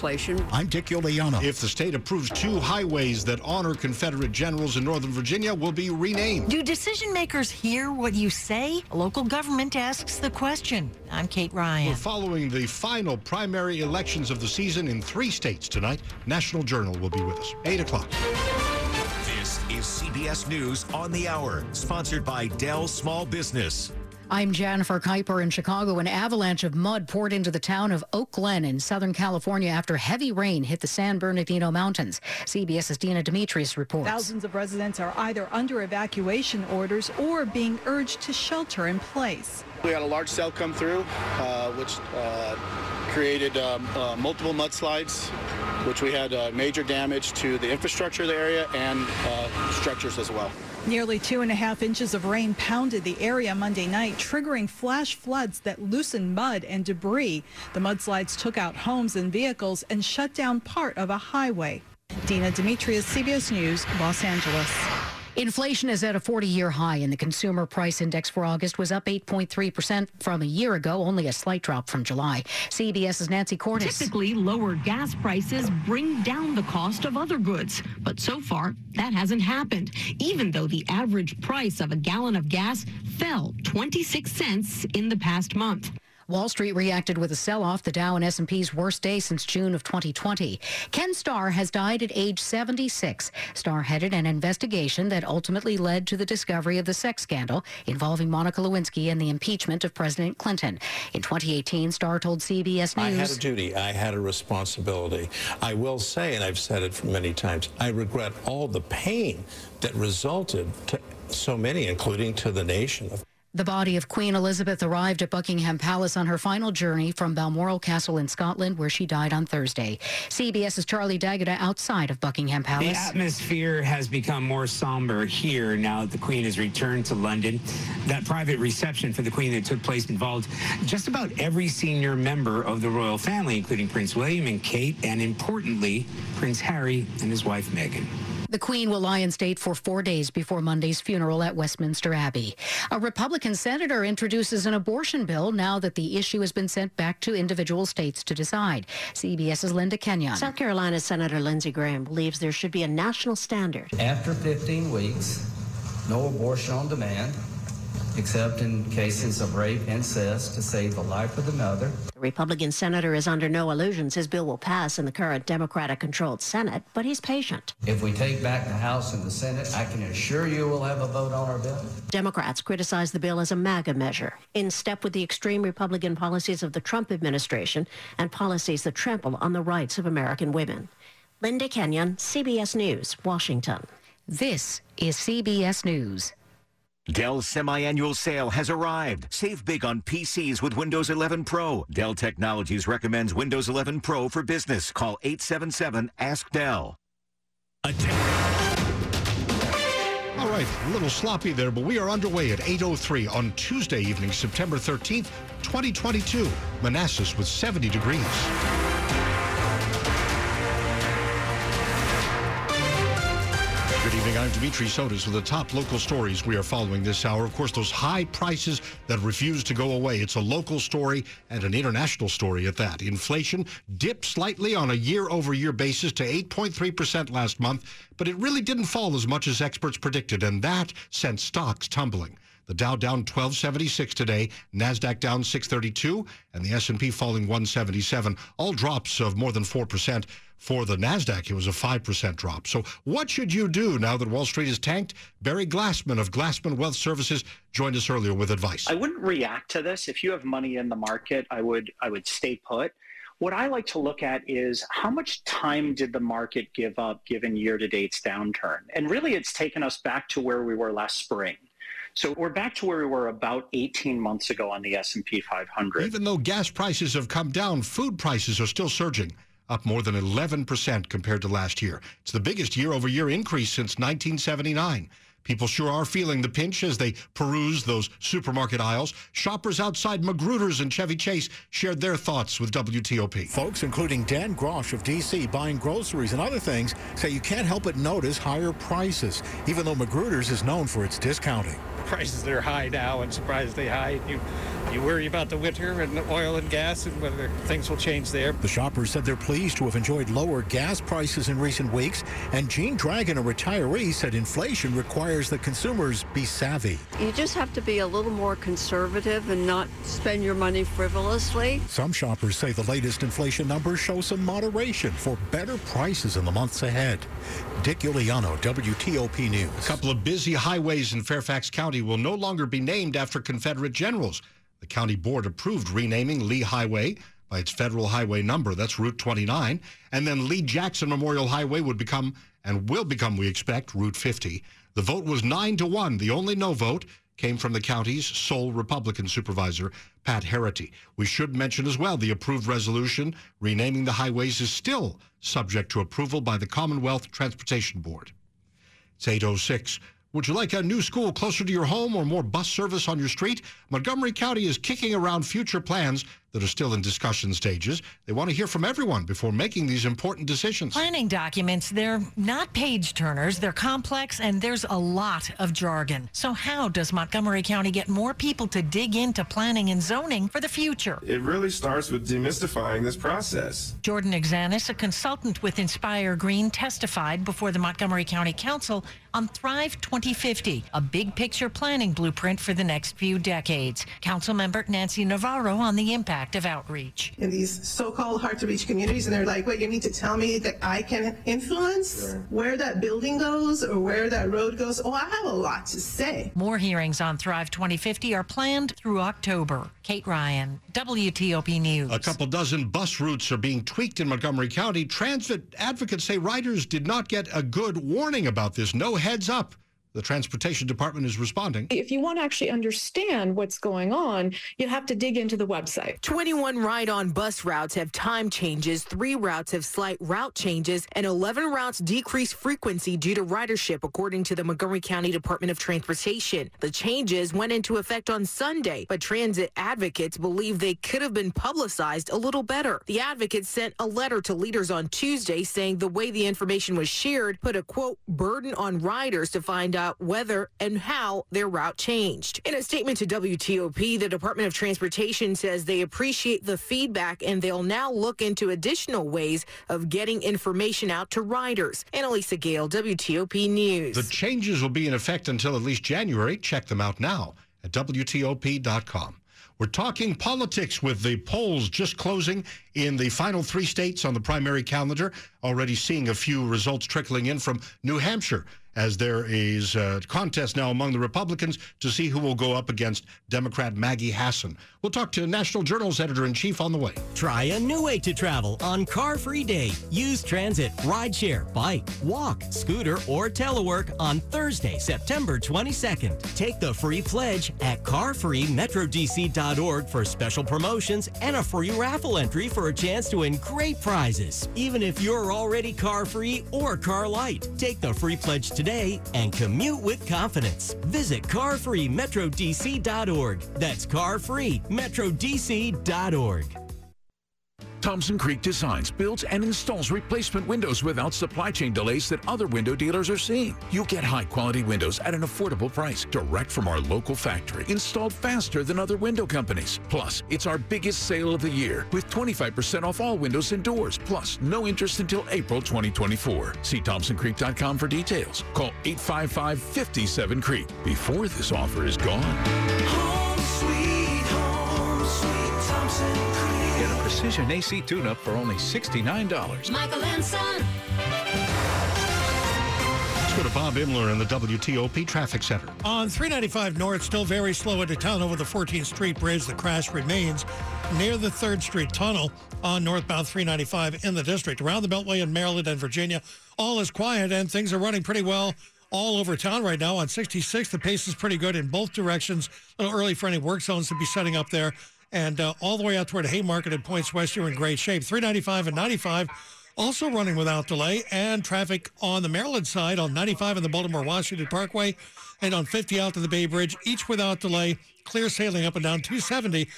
Inflation. I'm Dick Uliano. If the state approves two highways that honor Confederate generals in Northern Virginia will be renamed. Do decision makers hear what you say? Local government asks the question. I'm Kate Ryan. We're following the final primary elections of the season in three states tonight. National Journal will be with us. 8 o'clock. This is CBS News on the Hour, sponsored by Dell Small Business. I'm Jennifer Keiper in Chicago. An avalanche of mud poured into the town of Oak Glen in Southern California after heavy rain hit the San Bernardino Mountains. CBS's Dina Demetrius reports. Thousands of residents are either under evacuation orders or being urged to shelter in place. We had a large cell come through, uh, which uh, created um, uh, multiple mudslides, which we had uh, major damage to the infrastructure of the area and uh, structures as well. Nearly two and a half inches of rain pounded the area Monday night, triggering flash floods that loosened mud and debris. The mudslides took out homes and vehicles and shut down part of a highway. Dina Demetrius, CBS News, Los Angeles. Inflation is at a 40 year high, and the consumer price index for August was up 8.3% from a year ago, only a slight drop from July. CBS's Nancy Cordes. Typically, lower gas prices bring down the cost of other goods. But so far, that hasn't happened, even though the average price of a gallon of gas fell 26 cents in the past month. Wall Street reacted with a sell-off, the Dow and S&P's worst day since June of 2020. Ken Starr has died at age 76. Starr headed an investigation that ultimately led to the discovery of the sex scandal involving Monica Lewinsky and the impeachment of President Clinton. In 2018, Starr told CBS News, I had a duty. I had a responsibility. I will say, and I've said it many times, I regret all the pain that resulted to so many, including to the nation. The body of Queen Elizabeth arrived at Buckingham Palace on her final journey from Balmoral Castle in Scotland, where she died on Thursday. CBS's Charlie D'Agata outside of Buckingham Palace. The atmosphere has become more somber here now that the Queen has returned to London. That private reception for the Queen that took place involved just about every senior member of the royal family, including Prince William and Kate, and importantly, Prince Harry and his wife Meghan. The Queen will lie in state for four days before Monday's funeral at Westminster Abbey. A Republican senator introduces an abortion bill now that the issue has been sent back to individual states to decide. CBS's Linda Kenyon. South Carolina Senator Lindsey Graham believes there should be a national standard. After 15 weeks, no abortion on demand except in cases of rape, incest, to save the life of the mother. The Republican senator is under no illusions his bill will pass in the current Democratic controlled Senate, but he's patient. If we take back the House and the Senate, I can assure you we'll have a vote on our bill. Democrats criticize the bill as a MAGA measure, in step with the extreme Republican policies of the Trump administration and policies that trample on the rights of American women. Linda Kenyon, CBS News, Washington. This is CBS News. Dell's semi-annual sale has arrived. Save big on PCs with Windows 11 Pro. Dell Technologies recommends Windows 11 Pro for business. Call 877-ASK-DELL. All right, a little sloppy there, but we are underway at 8.03 on Tuesday evening, September 13th, 2022. Manassas with 70 degrees. I'm Dimitri Sotis with the top local stories we are following this hour. Of course, those high prices that refuse to go away. It's a local story and an international story at that. Inflation dipped slightly on a year over year basis to 8.3% last month, but it really didn't fall as much as experts predicted, and that sent stocks tumbling. The Dow down 1276 today, Nasdaq down 632, and the S&P falling 177. All drops of more than 4%. For the Nasdaq, it was a 5% drop. So, what should you do now that Wall Street is tanked? Barry Glassman of Glassman Wealth Services joined us earlier with advice. I wouldn't react to this. If you have money in the market, I would I would stay put. What I like to look at is how much time did the market give up given year to date's downturn? And really it's taken us back to where we were last spring. So we're back to where we were about 18 months ago on the S&P 500. Even though gas prices have come down, food prices are still surging, up more than 11% compared to last year. It's the biggest year-over-year increase since 1979. People sure are feeling the pinch as they peruse those supermarket aisles. Shoppers outside Magruder's and Chevy Chase shared their thoughts with WTOP. Folks, including Dan Grosh of D.C., buying groceries and other things, say you can't help but notice higher prices, even though Magruder's is known for its discounting prices that are high now and surprisingly high. You, you worry about the winter and the oil and gas and whether things will change there. The shoppers said they're pleased to have enjoyed lower gas prices in recent weeks. And Jean Dragon, a retiree, said inflation requires that consumers be savvy. You just have to be a little more conservative and not spend your money frivolously. Some shoppers say the latest inflation numbers show some moderation for better prices in the months ahead. Dick Uliano, WTOP News. A couple of busy highways in Fairfax County will no longer be named after Confederate generals. The county board approved renaming Lee Highway by its federal highway number. That's Route 29. And then Lee Jackson Memorial Highway would become, and will become, we expect, Route 50. The vote was 9 to 1. The only no vote came from the county's sole Republican supervisor, Pat Herrity. We should mention as well the approved resolution renaming the highways is still subject to approval by the Commonwealth Transportation Board. It's 806. Would you like a new school closer to your home or more bus service on your street? Montgomery County is kicking around future plans that are still in discussion stages. They want to hear from everyone before making these important decisions. Planning documents, they're not page turners, they're complex, and there's a lot of jargon. So, how does Montgomery County get more people to dig into planning and zoning for the future? It really starts with demystifying this process. Jordan Exanis, a consultant with Inspire Green, testified before the Montgomery County Council on Thrive 2050, a big picture planning blueprint for the next few decades. Councilmember Nancy Navarro on the impact of outreach. In these so-called hard-to-reach communities, and they're like, "Wait, you need to tell me that I can influence sure. where that building goes or where that road goes." Oh, I have a lot to say. More hearings on Thrive 2050 are planned through October. Kate Ryan, WTOP News. A couple dozen bus routes are being tweaked in Montgomery County. Transit advocates say riders did not get a good warning about this. No heads up. The Transportation Department is responding. If you want to actually understand what's going on, you have to dig into the website. 21 ride on bus routes have time changes, three routes have slight route changes, and 11 routes decrease frequency due to ridership, according to the Montgomery County Department of Transportation. The changes went into effect on Sunday, but transit advocates believe they could have been publicized a little better. The advocates sent a letter to leaders on Tuesday saying the way the information was shared put a quote burden on riders to find out out whether and how their route changed. In a statement to WTOP, the Department of Transportation says they appreciate the feedback and they'll now look into additional ways of getting information out to riders. Annalisa Gale, WTOP News. The changes will be in effect until at least January. Check them out now at WTOP.com. We're talking politics with the polls just closing in the final three states on the primary calendar. Already seeing a few results trickling in from New Hampshire as there is a contest now among the Republicans to see who will go up against Democrat Maggie Hassan. We'll talk to National Journal's editor in chief on the way. Try a new way to travel on Car Free Day. Use transit, rideshare, bike, walk, scooter, or telework on Thursday, September 22nd. Take the free pledge at carfreemetrodc.org for special promotions and a free raffle entry for a chance to win great prizes. Even if you're already car free or car light, take the free pledge today and commute with confidence. Visit carfreemetrodc.org. That's carfree metrodc.org. Thompson Creek designs, builds, and installs replacement windows without supply chain delays that other window dealers are seeing. You get high quality windows at an affordable price, direct from our local factory, installed faster than other window companies. Plus, it's our biggest sale of the year with 25% off all windows and doors, plus no interest until April 2024. See ThompsonCreek.com for details. Call 855 57 Creek before this offer is gone. Precision AC tune-up for only $69. Michael and Son. Let's go to Bob Imler in the WTOP Traffic Center. On 395 North, still very slow into town over the 14th Street Bridge. The crash remains near the 3rd Street Tunnel on northbound 395 in the district. Around the Beltway in Maryland and Virginia, all is quiet and things are running pretty well all over town right now. On 66, the pace is pretty good in both directions. A little early for any work zones to be setting up there and uh, all the way out toward Haymarket and Points West, you're in great shape. 395 and 95 also running without delay, and traffic on the Maryland side on 95 and the Baltimore Washington Parkway and on 50 out to the Bay Bridge, each without delay. Clear sailing up and down 270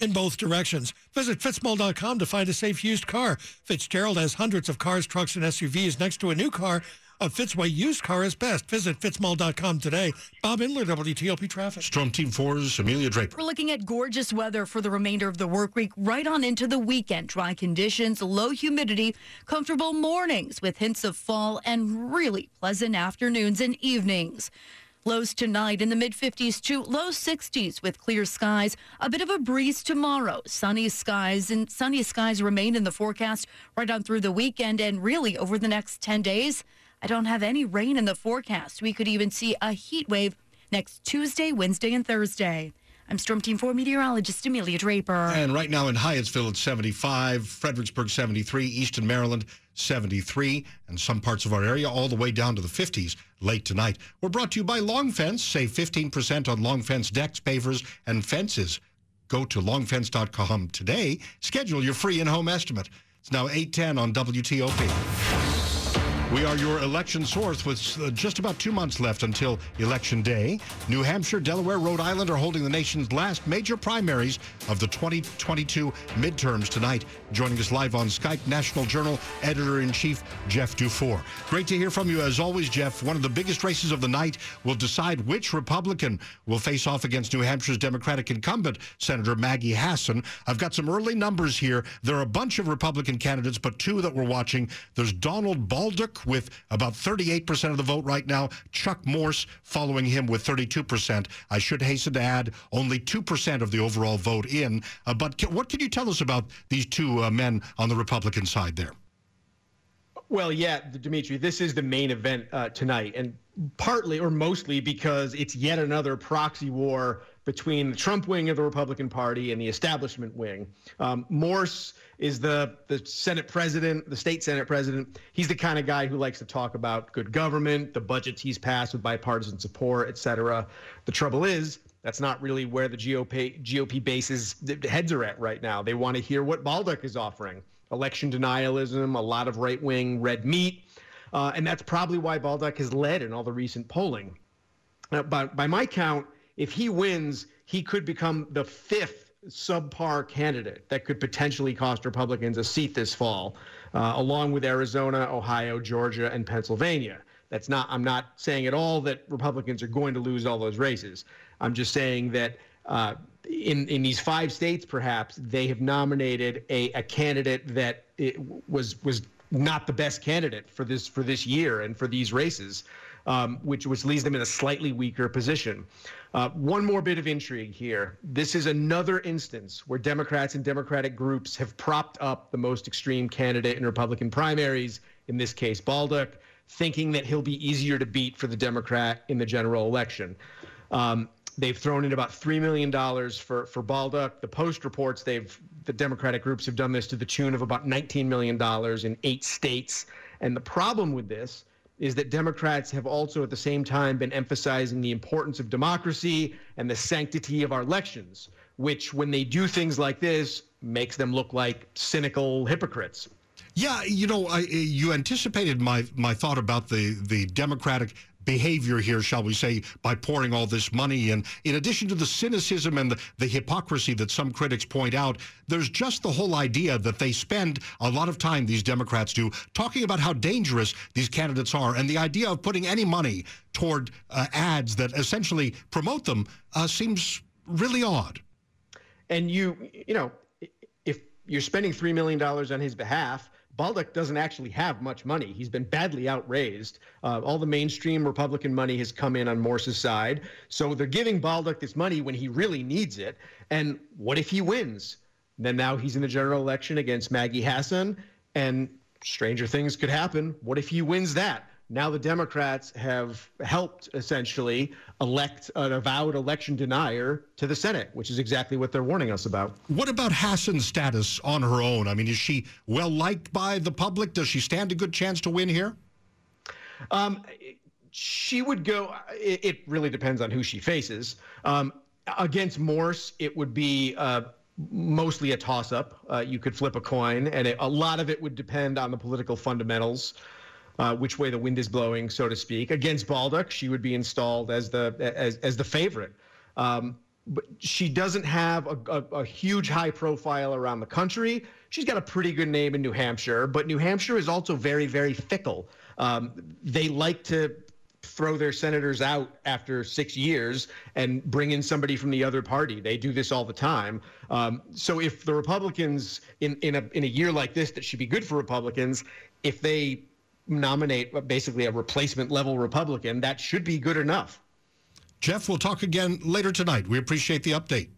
in both directions. Visit fitzmall.com to find a safe used car. Fitzgerald has hundreds of cars, trucks, and SUVs next to a new car. A Fitzway used car is best. Visit fitzmall.com today. Bob Imler, WTOP Traffic. Storm Team 4's Amelia Draper. We're looking at gorgeous weather for the remainder of the work week, right on into the weekend. Dry conditions, low humidity, comfortable mornings with hints of fall, and really pleasant afternoons and evenings. Lows tonight in the mid 50s to low 60s with clear skies. A bit of a breeze tomorrow. Sunny skies and sunny skies remain in the forecast right on through the weekend and really over the next 10 days. I don't have any rain in the forecast. We could even see a heat wave next Tuesday, Wednesday, and Thursday. I'm Storm Team 4 meteorologist Amelia Draper. And right now in Hyattsville, it's 75, Fredericksburg, 73, Easton, Maryland, 73, and some parts of our area all the way down to the 50s late tonight. We're brought to you by Long Fence. Save 15% on Long Fence decks, pavers, and fences. Go to longfence.com today. Schedule your free in-home estimate. It's now 810 on WTOP. We are your election source with uh, just about two months left until Election Day. New Hampshire, Delaware, Rhode Island are holding the nation's last major primaries of the 2022 midterms tonight. Joining us live on Skype, National Journal Editor in Chief Jeff Dufour. Great to hear from you as always, Jeff. One of the biggest races of the night will decide which Republican will face off against New Hampshire's Democratic incumbent, Senator Maggie Hassan. I've got some early numbers here. There are a bunch of Republican candidates, but two that we're watching. There's Donald Bolduc with about 38% of the vote right now. Chuck Morse following him with 32%. I should hasten to add only 2% of the overall vote in. Uh, but what can you tell us about these two uh, men on the Republican side there? Well, yeah, Dimitri, this is the main event uh, tonight, and partly or mostly because it's yet another proxy war between the Trump wing of the Republican Party and the establishment wing. Um, Morse is the the Senate president, the state Senate president. He's the kind of guy who likes to talk about good government, the budgets he's passed with bipartisan support, et cetera. The trouble is, that's not really where the GOP GOP base's heads are at right now. They want to hear what Bolduc is offering: election denialism, a lot of right wing red meat, uh, and that's probably why Bolduc has led in all the recent polling. Uh, but by my count if he wins, he could become the fifth subpar candidate that could potentially cost Republicans a seat this fall, uh, along with Arizona, Ohio, Georgia, and Pennsylvania. That's not. I'm not saying at all that Republicans are going to lose all those races. I'm just saying that uh, in in these five states, perhaps they have nominated a, a candidate that was was not the best candidate for this for this year and for these races um, which which leaves them in a slightly weaker position. Uh, one more bit of intrigue here. This is another instance where Democrats and Democratic groups have propped up the most extreme candidate in Republican primaries, in this case, Bolduc, thinking that he'll be easier to beat for the Democrat in the general election. Um, they've thrown in about three million dollars for for Bolduc. The Post reports they've the Democratic groups have done this to the tune of about 19 million dollars in eight states. And the problem with this is that Democrats have also at the same time been emphasizing the importance of democracy and the sanctity of our elections, which, when they do things like this, makes them look like cynical hypocrites. Yeah, you know, I, you anticipated my my thought about the the Democratic behavior here, shall we say, by pouring all this money in. In addition to the cynicism and the, the hypocrisy that some critics point out, there's just the whole idea that they spend a lot of time, these Democrats do, talking about how dangerous these candidates are. And the idea of putting any money toward uh, ads that essentially promote them uh, seems really odd. And you, you know, if you're spending $3 million on his behalf, Bolduc doesn't actually have much money. He's been badly outraised. Uh, all the mainstream Republican money has come in on Morse's side. So they're giving Bolduc this money when he really needs it. And what if he wins? Then now he's in the general election against Maggie Hassan, and stranger things could happen. What if he wins that? Now the Democrats have helped essentially elect an avowed election denier to the Senate, which is exactly what they're warning us about. What about Hassan's status on her own? I mean, is she well liked by the public? Does she stand a good chance to win here? Um, she would go. It, really depends on who she faces. Um, against Morse, it would be. Uh, mostly a toss up. Uh, you could flip a coin, and it, a lot of it would depend on the political fundamentals. Uh, which way the wind is blowing, so to speak. Against Bolduc, she would be installed as the as as the favorite. Um, but she doesn't have a, a, a, huge high profile around the country. She's got a pretty good name in New Hampshire, but New Hampshire is also very, very fickle. Um, they like to throw their senators out after six years and bring in somebody from the other party. They do this all the time. Um, so if the Republicans in in a in a year like this that should be good for Republicans, if they nominate basically a replacement level Republican, that should be good enough. Jeff, we'll talk again later tonight. We appreciate the update.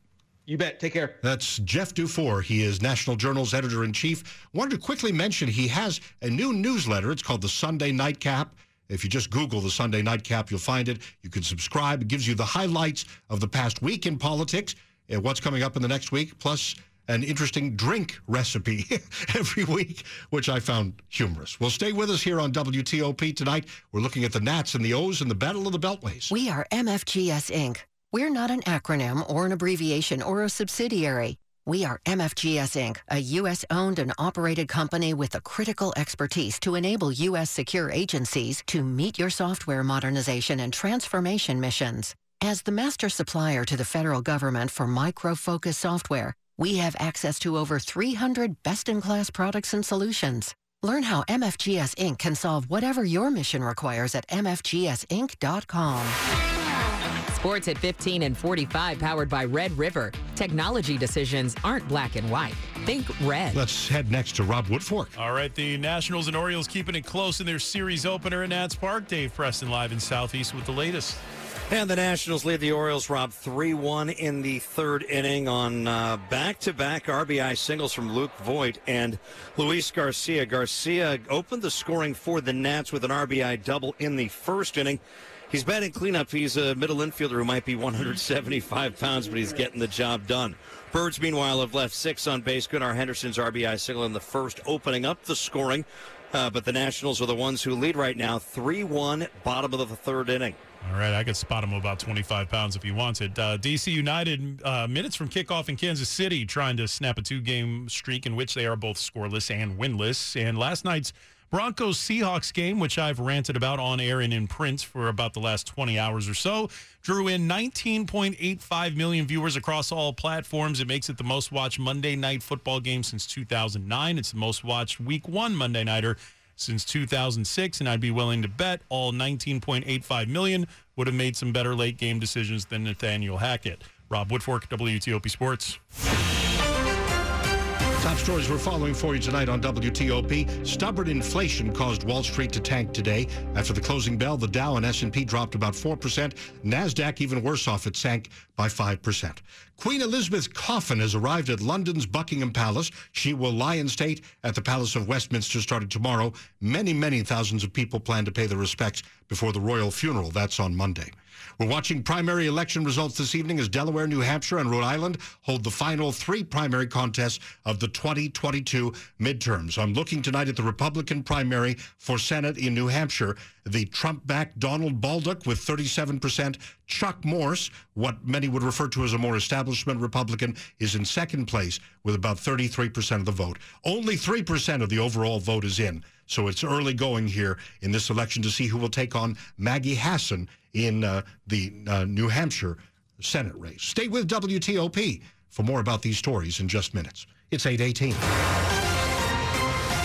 You bet. Take care. That's Jeff Dufour. He is National Journal's editor in chief. Wanted to quickly mention he has a new newsletter. It's called the Sunday Nightcap. If you just Google the Sunday Nightcap, you'll find it. You can subscribe. It gives you the highlights of the past week in politics, and what's coming up in the next week, plus an interesting drink recipe every week, which I found humorous. Well, stay with us here on WTOP tonight. We're looking at the Nats and the O's and the Battle of the Beltways. We are MFGS Inc. We're not an acronym or an abbreviation or a subsidiary. We are MFGS Inc., a U.S. owned and operated company with the critical expertise to enable U.S. secure agencies to meet your software modernization and transformation missions. As the master supplier to the federal government for micro focus software, we have access to over 300 best-in-class products and solutions. Learn how MFGS Inc. can solve whatever your mission requires at mfgsinc.com. Sports at 15 and 45 powered by Red River. Technology decisions aren't black and white. Think red. Let's head next to Rob Woodfork. All right, the Nationals and Orioles keeping it close in their series opener at Nats Park. Dave Preston live in Southeast with the latest. And the Nationals lead the Orioles, Rob, 3 1 in the third inning on back to back RBI singles from Luke Voit and Luis Garcia. Garcia opened the scoring for the Nats with an RBI double in the first inning. He's batting cleanup. He's a middle infielder who might be 175 pounds, but he's getting the job done. Birds, meanwhile, have left six on base. Gunnar Henderson's RBI single in the first, opening up the scoring. Uh, but the Nationals are the ones who lead right now, 3 1, bottom of the third inning. All right, I could spot him about 25 pounds if he wants it. Uh, DC United, uh, minutes from kickoff in Kansas City, trying to snap a two game streak in which they are both scoreless and winless. And last night's Broncos Seahawks game, which I've ranted about on air and in print for about the last 20 hours or so, drew in 19.85 million viewers across all platforms. It makes it the most watched Monday night football game since 2009. It's the most watched week one Monday Nighter since 2006, and I'd be willing to bet all 19.85 million would have made some better late game decisions than Nathaniel Hackett. Rob Woodfork, WTOP Sports. Top stories we're following for you tonight on WTOP. Stubborn inflation caused Wall Street to tank today. After the closing bell, the Dow and S&P dropped about 4%. Nasdaq even worse off, it sank by 5%. Queen Elizabeth's coffin has arrived at London's Buckingham Palace. She will lie in state at the Palace of Westminster starting tomorrow. Many, many thousands of people plan to pay their respects before the royal funeral. That's on Monday. We're watching primary election results this evening as Delaware, New Hampshire, and Rhode Island hold the final three primary contests of the 2022 midterms. I'm looking tonight at the Republican primary for Senate in New Hampshire. The Trump backed Donald Bolduc with 37%. Chuck Morse, what many would refer to as a more establishment Republican, is in second place with about 33% of the vote. Only 3% of the overall vote is in. So it's early going here in this election to see who will take on Maggie Hassan in uh, the uh, New Hampshire Senate race. Stay with WTOP for more about these stories in just minutes. It's 818.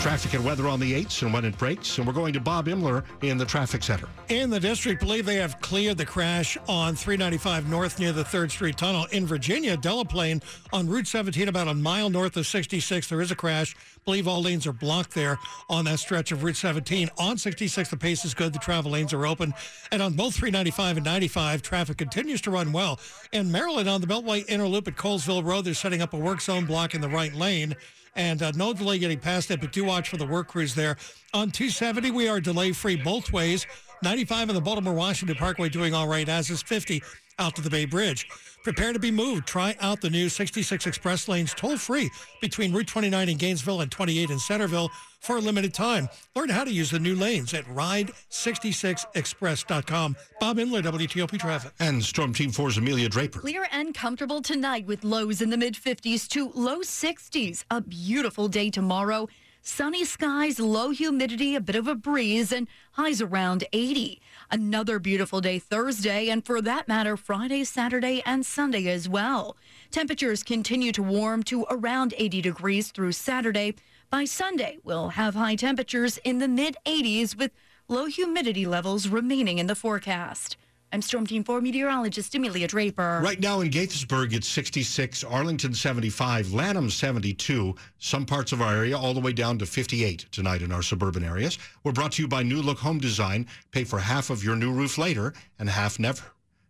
Traffic and weather on the 8s and when it breaks. And we're going to Bob Imler in the traffic center. In the district, believe they have cleared the crash on 395 North near the 3rd Street Tunnel. In Virginia, Delaplane on Route 17, about a mile north of 66. There is a crash. Believe all lanes are blocked there on that stretch of Route 17. On 66, the pace is good. The travel lanes are open. And on both 395 and 95, traffic continues to run well. In Maryland, on the Beltway Inner Loop at Colesville Road, they're setting up a work zone block in the right lane and uh, no delay getting past it, but do watch for the work crews there. On 270, we are delay free both ways. 95 on the Baltimore Washington Parkway doing all right, as is 50 out to the Bay Bridge. Prepare to be moved. Try out the new 66 express lanes toll free between Route 29 in Gainesville and 28 in Centreville for a limited time. Learn how to use the new lanes at ride66express.com. Bob Imler, WTOP Traffic. And Storm Team 4's Amelia Draper. Clear and comfortable tonight with lows in the mid 50s to low 60s. A beautiful day tomorrow. Sunny skies, low humidity, a bit of a breeze, and highs around 80. Another beautiful day Thursday, and for that matter, Friday, Saturday, and Sunday as well. Temperatures continue to warm to around 80 degrees through Saturday. By Sunday, we'll have high temperatures in the mid 80s with low humidity levels remaining in the forecast. I'm Storm Team 4 meteorologist Amelia Draper. Right now in Gaithersburg, it's 66, Arlington 75, Lanham 72, some parts of our area all the way down to 58 tonight in our suburban areas. We're brought to you by New Look Home Design. Pay for half of your new roof later and half never.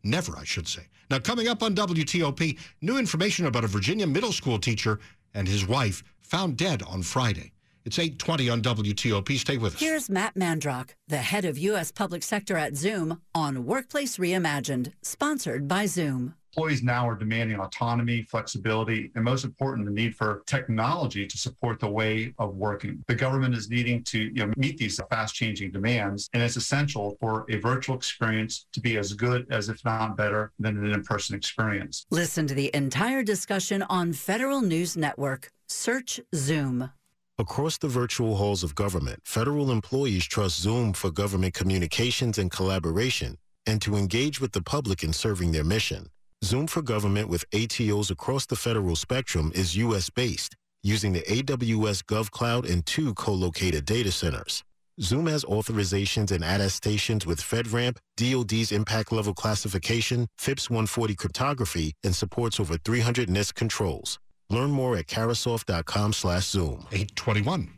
Never, I should say. Now, coming up on WTOP, new information about a Virginia middle school teacher and his wife found dead on Friday. It's 820 on WTOP. Stay with us. Here's Matt Mandrock, the head of U.S. Public Sector at Zoom, on Workplace Reimagined, sponsored by Zoom. Employees now are demanding autonomy, flexibility, and most important, the need for technology to support the way of working. The government is needing to you know, meet these fast changing demands, and it's essential for a virtual experience to be as good as, if not better, than an in person experience. Listen to the entire discussion on Federal News Network. Search Zoom. Across the virtual halls of government, federal employees trust Zoom for government communications and collaboration and to engage with the public in serving their mission. Zoom for Government with ATOs across the federal spectrum is U.S.-based, using the AWS GovCloud and two co-located data centers. Zoom has authorizations and attestations with FedRAMP, DoD's impact level classification, FIPS 140 cryptography, and supports over 300 NIST controls. Learn more at Carahsoft.com slash Zoom. 821.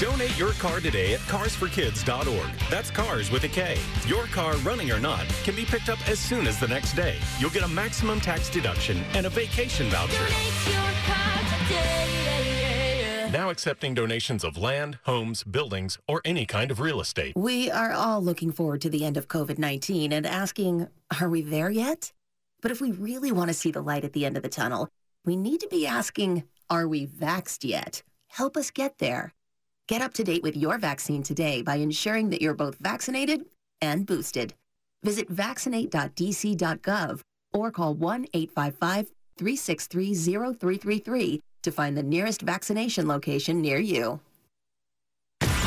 Donate your car today at carsforkids.org. That's cars with a K. Your car, running or not, can be picked up as soon as the next day. You'll get a maximum tax deduction and a vacation voucher. Now accepting donations of land, homes, buildings, or any kind of real estate. We are all looking forward to the end of COVID 19 and asking, are we there yet? But if we really want to see the light at the end of the tunnel, we need to be asking, are we vaxxed yet? Help us get there. Get up to date with your vaccine today by ensuring that you're both vaccinated and boosted. Visit vaccinate.dc.gov or call 1 855 363 0333 to find the nearest vaccination location near you.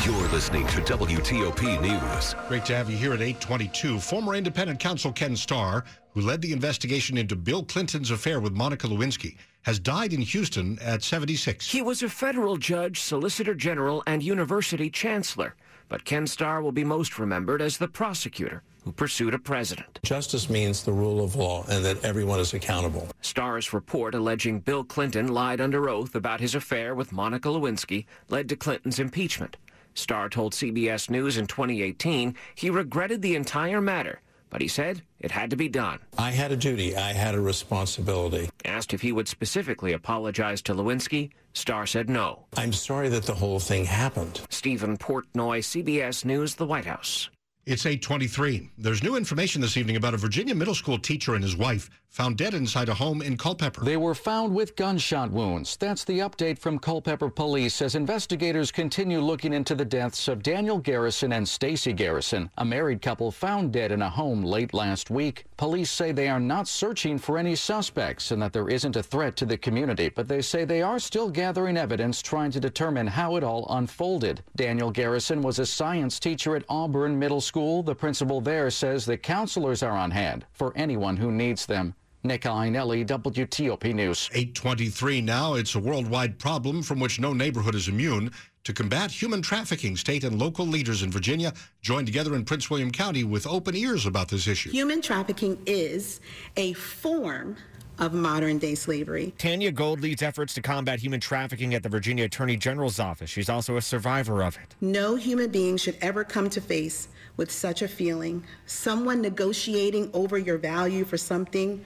You're listening to WTOP News. Great to have you here at 822. Former independent counsel Ken Starr, who led the investigation into Bill Clinton's affair with Monica Lewinsky, has died in Houston at 76. He was a federal judge, solicitor general, and university chancellor. But Ken Starr will be most remembered as the prosecutor who pursued a president. Justice means the rule of law and that everyone is accountable. Starr's report alleging Bill Clinton lied under oath about his affair with Monica Lewinsky led to Clinton's impeachment. Starr told CBS News in 2018 he regretted the entire matter, but he said it had to be done. I had a duty. I had a responsibility. Asked if he would specifically apologize to Lewinsky, Starr said no. I'm sorry that the whole thing happened. Stephen Portnoy, CBS News, the White House. It's 823. There's new information this evening about a Virginia middle school teacher and his wife found dead inside a home in Culpeper. They were found with gunshot wounds. That's the update from Culpeper Police as investigators continue looking into the deaths of Daniel Garrison and Stacy Garrison, a married couple found dead in a home late last week. Police say they are not searching for any suspects and that there isn't a threat to the community, but they say they are still gathering evidence trying to determine how it all unfolded. Daniel Garrison was a science teacher at Auburn Middle School. The principal there says the counselors are on hand for anyone who needs them. Nick Iannelli, WTOP News. 823 now. It's a worldwide problem from which no neighborhood is immune. To combat human trafficking, state and local leaders in Virginia joined together in Prince William County with open ears about this issue. Human trafficking is a form of modern day slavery. Tanya Gold leads efforts to combat human trafficking at the Virginia Attorney General's office. She's also a survivor of it. No human being should ever come to face with such a feeling. Someone negotiating over your value for something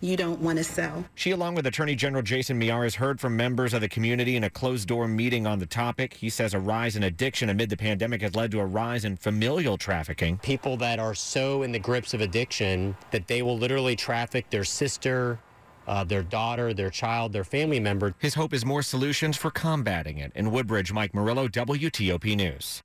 you don't want to sell. She, along with Attorney General Jason Miyares, heard from members of the community in a closed door meeting on the topic. He says a rise in addiction amid the pandemic has led to a rise in familial trafficking. People that are so in the grips of addiction that they will literally traffic their sister, uh, their daughter, their child, their family member. His hope is more solutions for combating it. In Woodbridge, Mike Murillo, WTOP News.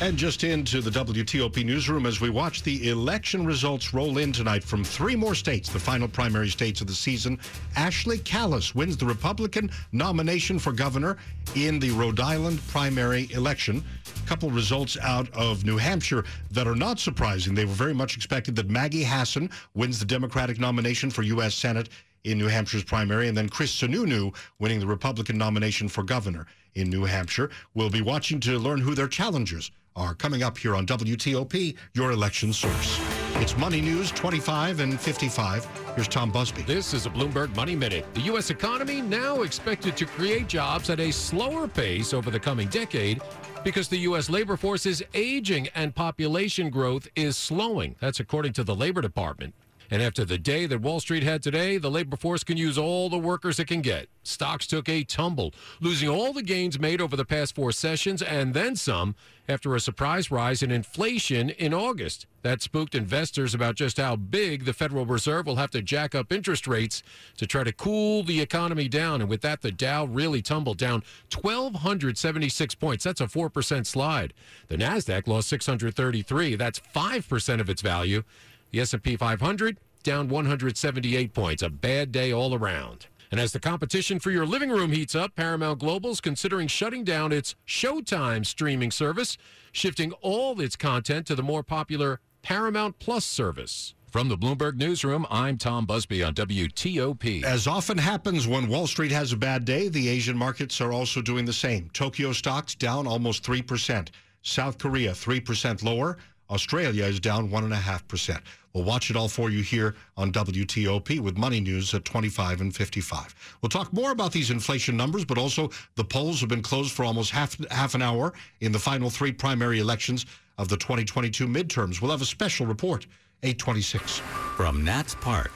And just into the WTOP newsroom as we watch the election results roll in tonight from three more states, the final primary states of the season. Ashley Kalus wins the Republican nomination for governor in the Rhode Island primary election. A couple results out of New Hampshire that are not surprising. They were very much expected that Maggie Hassan wins the Democratic nomination for U.S. Senate in New Hampshire's primary, and then Chris Sununu winning the Republican nomination for governor in New Hampshire. We'll be watching to learn who their challengers are coming up here on WTOP, your election source. It's Money News 25 and 55. Here's Tom Busby. This is a Bloomberg Money Minute. The U.S. economy now expected to create jobs at a slower pace over the coming decade because the U.S. labor force is aging and population growth is slowing. That's according to the Labor Department. And after the day that Wall Street had today, the labor force can use all the workers it can get. Stocks took a tumble, losing all the gains made over the past four sessions and then some after a surprise rise in inflation in August. That spooked investors about just how big the Federal Reserve will have to jack up interest rates to try to cool the economy down. And with that, the Dow really tumbled down 1,276 points. That's a 4% slide. The NASDAQ lost 633. That's 5% of its value. The S&P 500 down 178 points. A bad day all around. And as the competition for your living room heats up, Paramount Global is considering shutting down its Showtime streaming service, shifting all its content to the more popular Paramount Plus service. From the Bloomberg Newsroom, I'm Tom Busby on WTOP. As often happens when Wall Street has a bad day, the Asian markets are also doing the same. Tokyo stocks down almost 3%. South Korea 3% lower. Australia is down 1.5%. We'll watch it all for you here on WTOP with Money News at 25 and 55. We'll talk more about these inflation numbers, but also the polls have been closed for almost half, half an hour in the final three primary elections of the 2022 midterms. We'll have a special report, 826. From Nats Park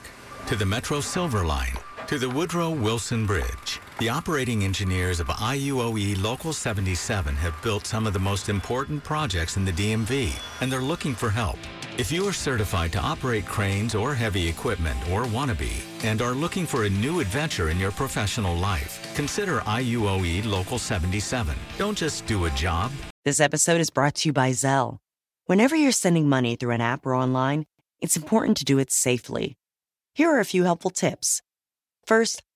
to the Metro Silver Line to the Woodrow Wilson Bridge. The operating engineers of IUOE Local 77 have built some of the most important projects in the DMV, and they're looking for help. If you are certified to operate cranes or heavy equipment or want to be, and are looking for a new adventure in your professional life, consider IUOE Local 77. Don't just do a job. This episode is brought to you by Zelle. Whenever you're sending money through an app or online, it's important to do it safely. Here are a few helpful tips. First,